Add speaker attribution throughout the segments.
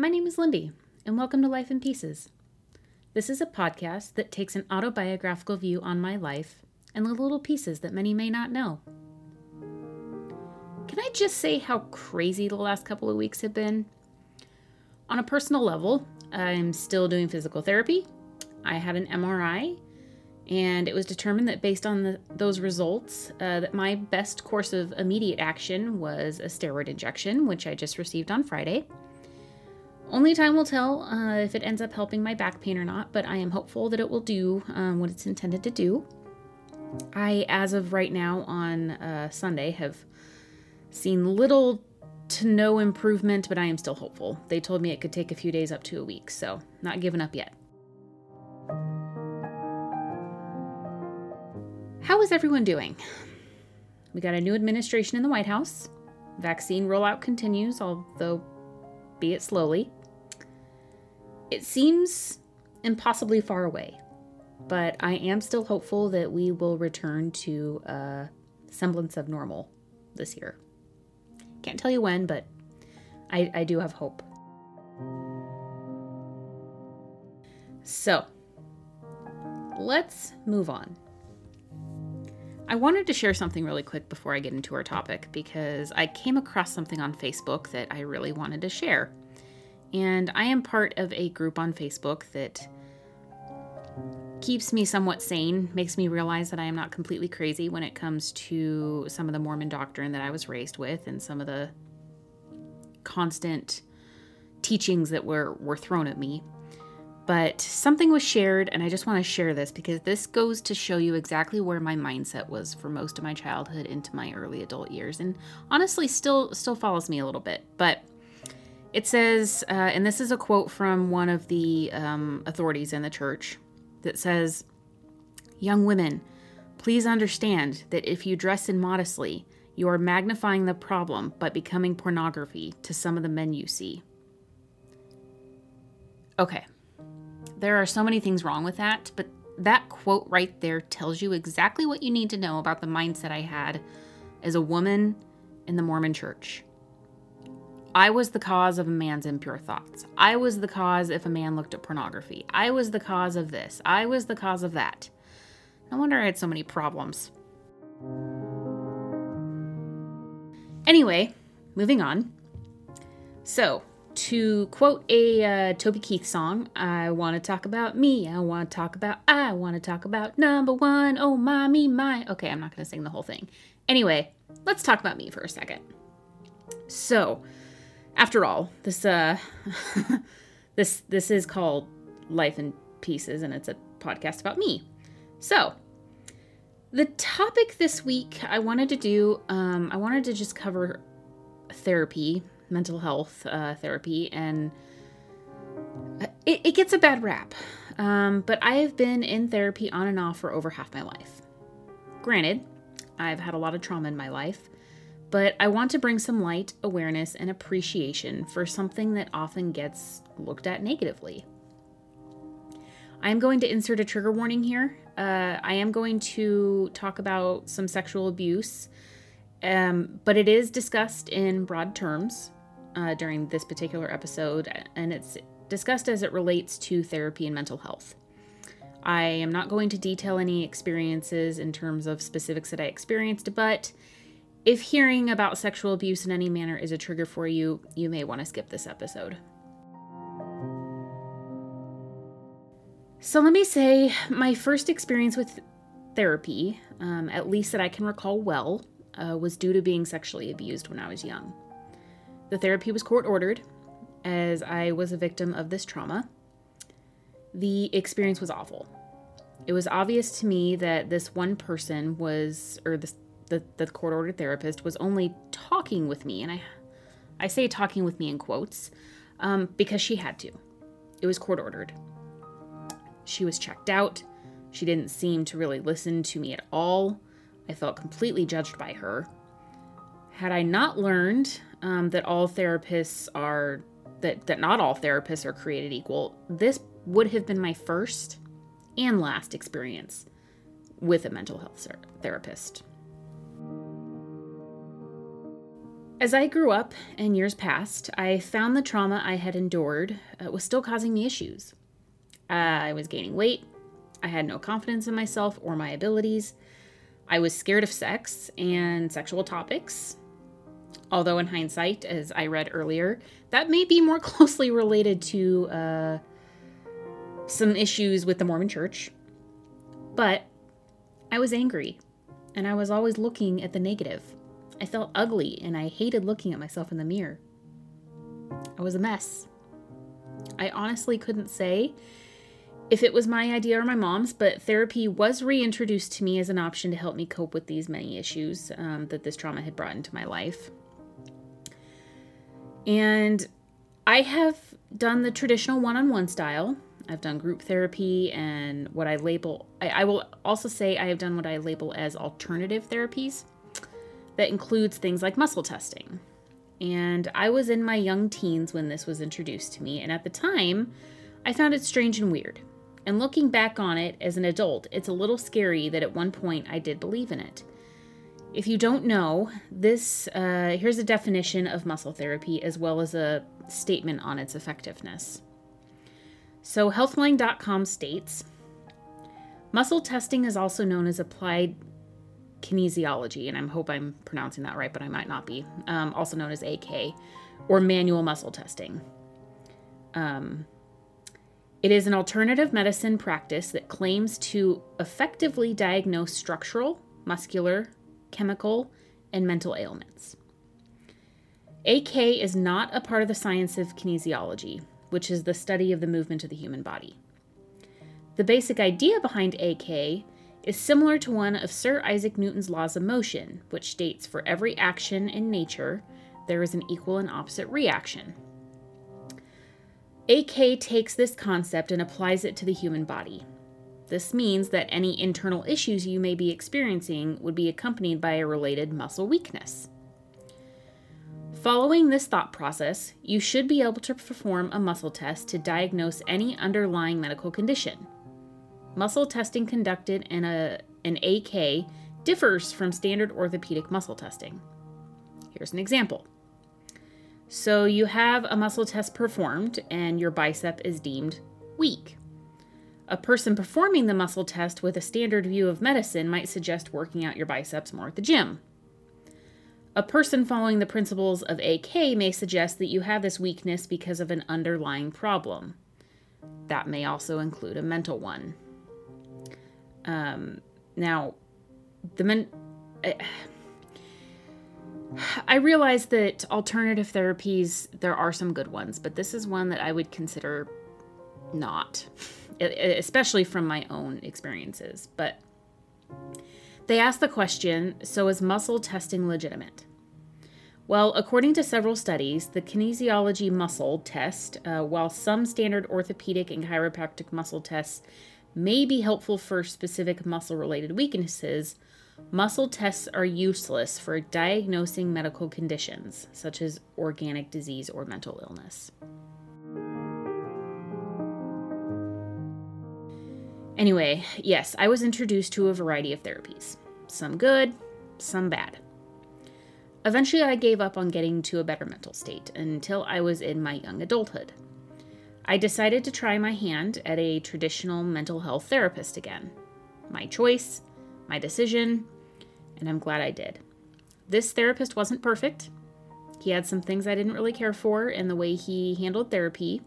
Speaker 1: My name is Lindy, and welcome to Life in Pieces. This is a podcast that takes an autobiographical view on my life and the little pieces that many may not know. Can I just say how crazy the last couple of weeks have been? On a personal level, I'm still doing physical therapy. I had an MRI, and it was determined that based on the, those results, uh, that my best course of immediate action was a steroid injection, which I just received on Friday. Only time will tell uh, if it ends up helping my back pain or not, but I am hopeful that it will do um, what it's intended to do. I, as of right now on uh, Sunday, have seen little to no improvement, but I am still hopeful. They told me it could take a few days up to a week, so not giving up yet. How is everyone doing? We got a new administration in the White House. Vaccine rollout continues, although be it slowly. It seems impossibly far away, but I am still hopeful that we will return to a semblance of normal this year. Can't tell you when, but I, I do have hope. So, let's move on. I wanted to share something really quick before I get into our topic because I came across something on Facebook that I really wanted to share. And I am part of a group on Facebook that keeps me somewhat sane, makes me realize that I am not completely crazy when it comes to some of the Mormon doctrine that I was raised with and some of the constant teachings that were, were thrown at me. But something was shared, and I just want to share this because this goes to show you exactly where my mindset was for most of my childhood into my early adult years, and honestly, still still follows me a little bit. But it says, uh, and this is a quote from one of the um, authorities in the church that says, Young women, please understand that if you dress immodestly, you are magnifying the problem by becoming pornography to some of the men you see. Okay, there are so many things wrong with that, but that quote right there tells you exactly what you need to know about the mindset I had as a woman in the Mormon church. I was the cause of a man's impure thoughts. I was the cause if a man looked at pornography. I was the cause of this. I was the cause of that. No wonder I had so many problems. Anyway, moving on. So, to quote a uh, Toby Keith song, I want to talk about me. I want to talk about, I want to talk about number one. Oh, my, me, my. Okay, I'm not going to sing the whole thing. Anyway, let's talk about me for a second. So, after all, this uh this this is called Life in Pieces and it's a podcast about me. So, the topic this week I wanted to do um I wanted to just cover therapy, mental health uh, therapy and it, it gets a bad rap. Um, but I have been in therapy on and off for over half my life. Granted, I've had a lot of trauma in my life, but I want to bring some light, awareness, and appreciation for something that often gets looked at negatively. I am going to insert a trigger warning here. Uh, I am going to talk about some sexual abuse, um, but it is discussed in broad terms uh, during this particular episode, and it's discussed as it relates to therapy and mental health. I am not going to detail any experiences in terms of specifics that I experienced, but if hearing about sexual abuse in any manner is a trigger for you, you may want to skip this episode. So, let me say my first experience with therapy, um, at least that I can recall well, uh, was due to being sexually abused when I was young. The therapy was court ordered, as I was a victim of this trauma. The experience was awful. It was obvious to me that this one person was, or this the, the court ordered therapist was only talking with me, and I, I say talking with me in quotes, um, because she had to. It was court ordered. She was checked out. She didn't seem to really listen to me at all. I felt completely judged by her. Had I not learned um, that all therapists are that that not all therapists are created equal, this would have been my first and last experience with a mental health therapist. As I grew up and years passed, I found the trauma I had endured uh, was still causing me issues. Uh, I was gaining weight. I had no confidence in myself or my abilities. I was scared of sex and sexual topics. Although, in hindsight, as I read earlier, that may be more closely related to uh, some issues with the Mormon church. But I was angry, and I was always looking at the negative. I felt ugly, and I hated looking at myself in the mirror. I was a mess. I honestly couldn't say if it was my idea or my mom's, but therapy was reintroduced to me as an option to help me cope with these many issues um, that this trauma had brought into my life. And I have done the traditional one on one style. I've done group therapy and what I label, I, I will also say I have done what I label as alternative therapies that includes things like muscle testing. And I was in my young teens when this was introduced to me, and at the time, I found it strange and weird. And looking back on it as an adult, it's a little scary that at one point I did believe in it. If you don't know, this uh, here's a definition of muscle therapy as well as a statement on its effectiveness. So, healthline.com states muscle testing is also known as applied kinesiology, and I hope I'm pronouncing that right, but I might not be, um, also known as AK, or manual muscle testing. Um, it is an alternative medicine practice that claims to effectively diagnose structural, muscular, chemical, and mental ailments. AK is not a part of the science of kinesiology, which is the study of the movement of the human body. The basic idea behind AK is similar to one of Sir Isaac Newton's laws of motion, which states for every action in nature, there is an equal and opposite reaction. AK takes this concept and applies it to the human body. This means that any internal issues you may be experiencing would be accompanied by a related muscle weakness. Following this thought process, you should be able to perform a muscle test to diagnose any underlying medical condition. Muscle testing conducted in a, an AK differs from standard orthopedic muscle testing. Here's an example. So, you have a muscle test performed and your bicep is deemed weak. A person performing the muscle test with a standard view of medicine might suggest working out your biceps more at the gym. A person following the principles of AK may suggest that you have this weakness because of an underlying problem. That may also include a mental one. Um, now, the men. I, realize that alternative therapies, there are some good ones, but this is one that I would consider not, especially from my own experiences. But they ask the question so is muscle testing legitimate? Well, according to several studies, the kinesiology muscle test, uh, while some standard orthopedic and chiropractic muscle tests may be helpful for specific muscle related weaknesses, muscle tests are useless for diagnosing medical conditions such as organic disease or mental illness. Anyway, yes, I was introduced to a variety of therapies. Some good, some bad. Eventually, I gave up on getting to a better mental state until I was in my young adulthood. I decided to try my hand at a traditional mental health therapist again. My choice, my decision, and I'm glad I did. This therapist wasn't perfect. He had some things I didn't really care for in the way he handled therapy,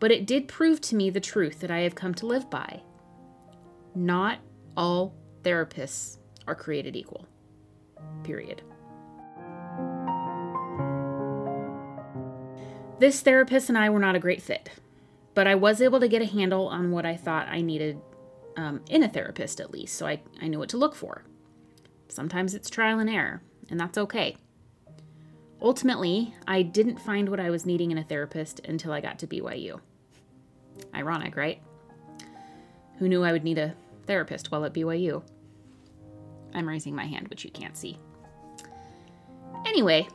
Speaker 1: but it did prove to me the truth that I have come to live by. Not all therapists are created equal. Period. This therapist and I were not a great fit, but I was able to get a handle on what I thought I needed um, in a therapist, at least, so I, I knew what to look for. Sometimes it's trial and error, and that's okay. Ultimately, I didn't find what I was needing in a therapist until I got to BYU. Ironic, right? Who knew I would need a therapist while at BYU? I'm raising my hand, which you can't see. Anyway,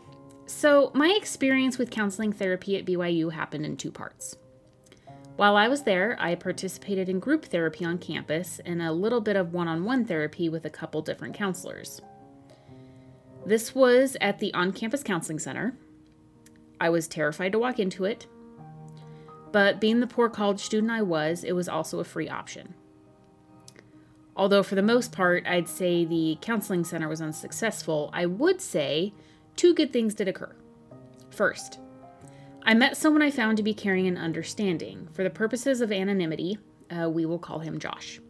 Speaker 1: so, my experience with counseling therapy at BYU happened in two parts. While I was there, I participated in group therapy on campus and a little bit of one on one therapy with a couple different counselors. This was at the on campus counseling center. I was terrified to walk into it, but being the poor college student I was, it was also a free option. Although, for the most part, I'd say the counseling center was unsuccessful, I would say two good things did occur. First, I met someone I found to be caring and understanding. For the purposes of anonymity, uh, we will call him Josh.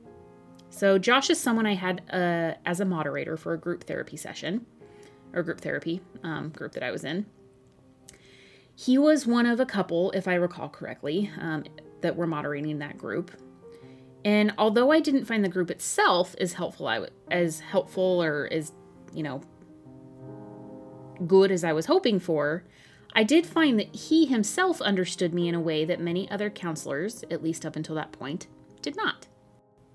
Speaker 1: So, Josh is someone I had uh, as a moderator for a group therapy session, or group therapy um, group that I was in. He was one of a couple, if I recall correctly, um, that were moderating that group. And although I didn't find the group itself as helpful, I w- as helpful or as you know good as I was hoping for, I did find that he himself understood me in a way that many other counselors, at least up until that point, did not.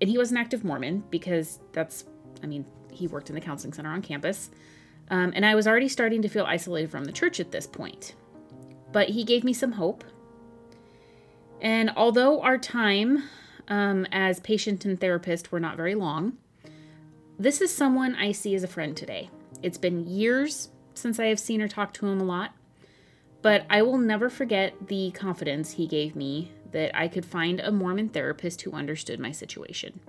Speaker 1: And he was an active Mormon because that's, I mean, he worked in the counseling center on campus. Um, and I was already starting to feel isolated from the church at this point. But he gave me some hope. And although our time um, as patient and therapist were not very long, this is someone I see as a friend today. It's been years since I have seen or talked to him a lot, but I will never forget the confidence he gave me that I could find a Mormon therapist who understood my situation.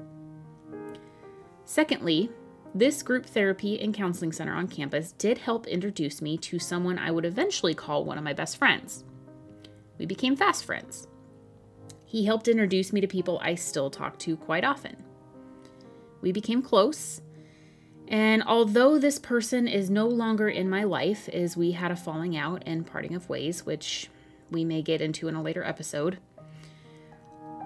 Speaker 1: Secondly, this group therapy and counseling center on campus did help introduce me to someone I would eventually call one of my best friends. We became fast friends. He helped introduce me to people I still talk to quite often. We became close, and although this person is no longer in my life, as we had a falling out and parting of ways, which we may get into in a later episode,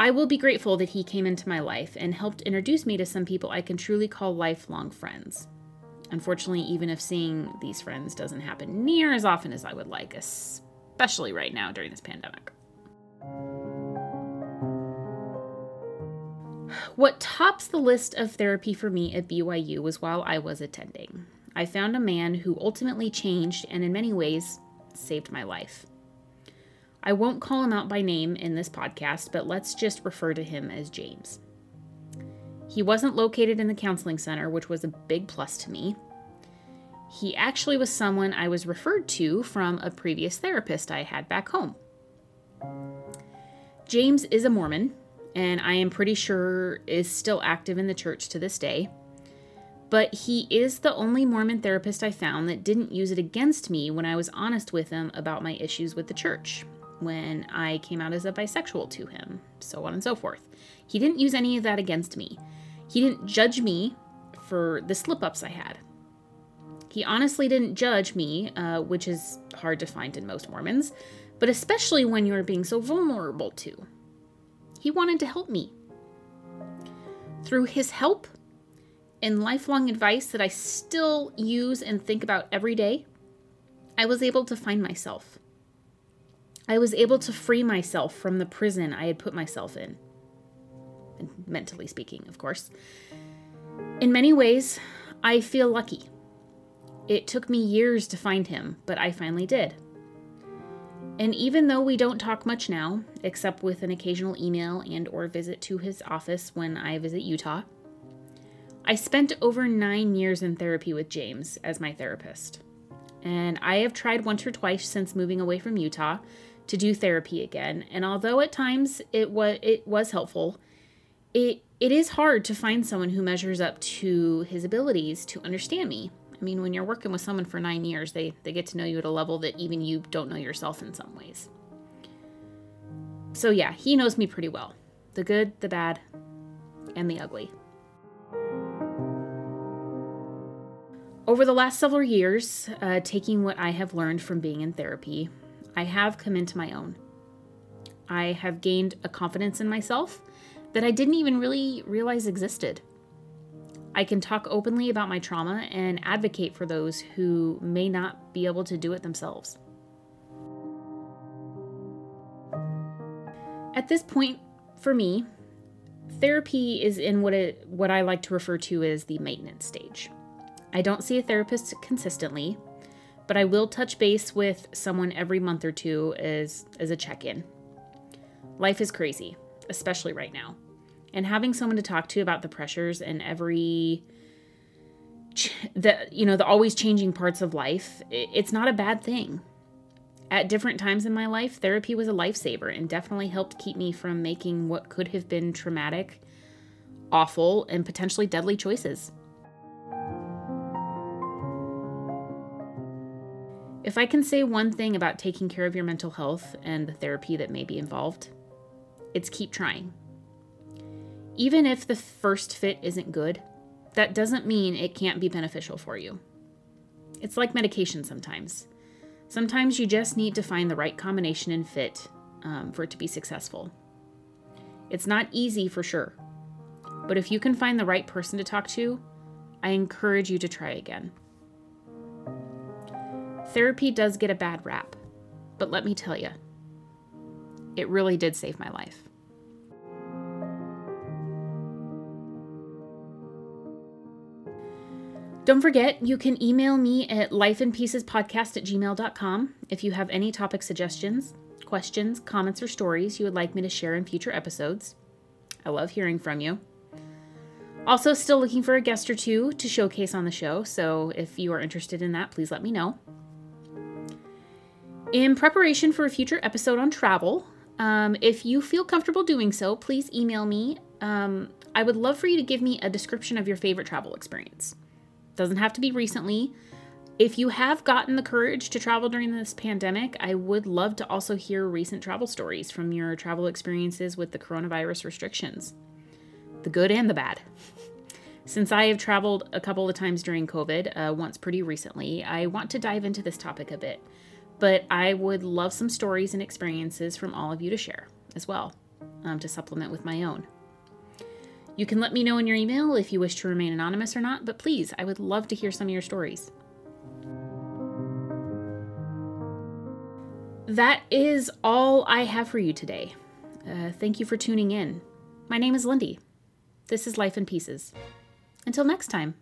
Speaker 1: I will be grateful that he came into my life and helped introduce me to some people I can truly call lifelong friends. Unfortunately, even if seeing these friends doesn't happen near as often as I would like, especially right now during this pandemic. What tops the list of therapy for me at BYU was while I was attending. I found a man who ultimately changed and, in many ways, saved my life. I won't call him out by name in this podcast, but let's just refer to him as James. He wasn't located in the counseling center, which was a big plus to me. He actually was someone I was referred to from a previous therapist I had back home. James is a Mormon, and I am pretty sure is still active in the church to this day. But he is the only Mormon therapist I found that didn't use it against me when I was honest with him about my issues with the church, when I came out as a bisexual to him, so on and so forth. He didn't use any of that against me. He didn't judge me for the slip ups I had. He honestly didn't judge me, uh, which is hard to find in most Mormons, but especially when you are being so vulnerable to. He wanted to help me. Through his help and lifelong advice that I still use and think about every day, I was able to find myself. I was able to free myself from the prison I had put myself in. Mentally speaking, of course. In many ways, I feel lucky. It took me years to find him, but I finally did. And even though we don't talk much now, except with an occasional email and or visit to his office when I visit Utah, I spent over 9 years in therapy with James as my therapist. And I have tried once or twice since moving away from Utah to do therapy again, and although at times it was it was helpful, it it is hard to find someone who measures up to his abilities to understand me I mean, when you're working with someone for nine years, they, they get to know you at a level that even you don't know yourself in some ways. So, yeah, he knows me pretty well the good, the bad, and the ugly. Over the last several years, uh, taking what I have learned from being in therapy, I have come into my own. I have gained a confidence in myself that I didn't even really realize existed. I can talk openly about my trauma and advocate for those who may not be able to do it themselves. At this point, for me, therapy is in what it what I like to refer to as the maintenance stage. I don't see a therapist consistently, but I will touch base with someone every month or two as as a check-in. Life is crazy, especially right now and having someone to talk to about the pressures and every the you know the always changing parts of life it's not a bad thing. At different times in my life therapy was a lifesaver and definitely helped keep me from making what could have been traumatic awful and potentially deadly choices. If i can say one thing about taking care of your mental health and the therapy that may be involved it's keep trying even if the first fit isn't good that doesn't mean it can't be beneficial for you. It's like medication sometimes. Sometimes you just need to find the right combination and fit um, for it to be successful. It's not easy for sure, but if you can find the right person to talk to, I encourage you to try again. Therapy does get a bad rap, but let me tell you, it really did save my life. Don't forget, you can email me at lifeinpiecespodcast at gmail.com if you have any topic suggestions, questions, comments, or stories you would like me to share in future episodes. I love hearing from you. Also, still looking for a guest or two to showcase on the show, so if you are interested in that, please let me know. In preparation for a future episode on travel, um, if you feel comfortable doing so, please email me. Um, I would love for you to give me a description of your favorite travel experience. Doesn't have to be recently. If you have gotten the courage to travel during this pandemic, I would love to also hear recent travel stories from your travel experiences with the coronavirus restrictions the good and the bad. Since I have traveled a couple of times during COVID, uh, once pretty recently, I want to dive into this topic a bit. But I would love some stories and experiences from all of you to share as well, um, to supplement with my own. You can let me know in your email if you wish to remain anonymous or not, but please, I would love to hear some of your stories. That is all I have for you today. Uh, thank you for tuning in. My name is Lindy. This is Life in Pieces. Until next time.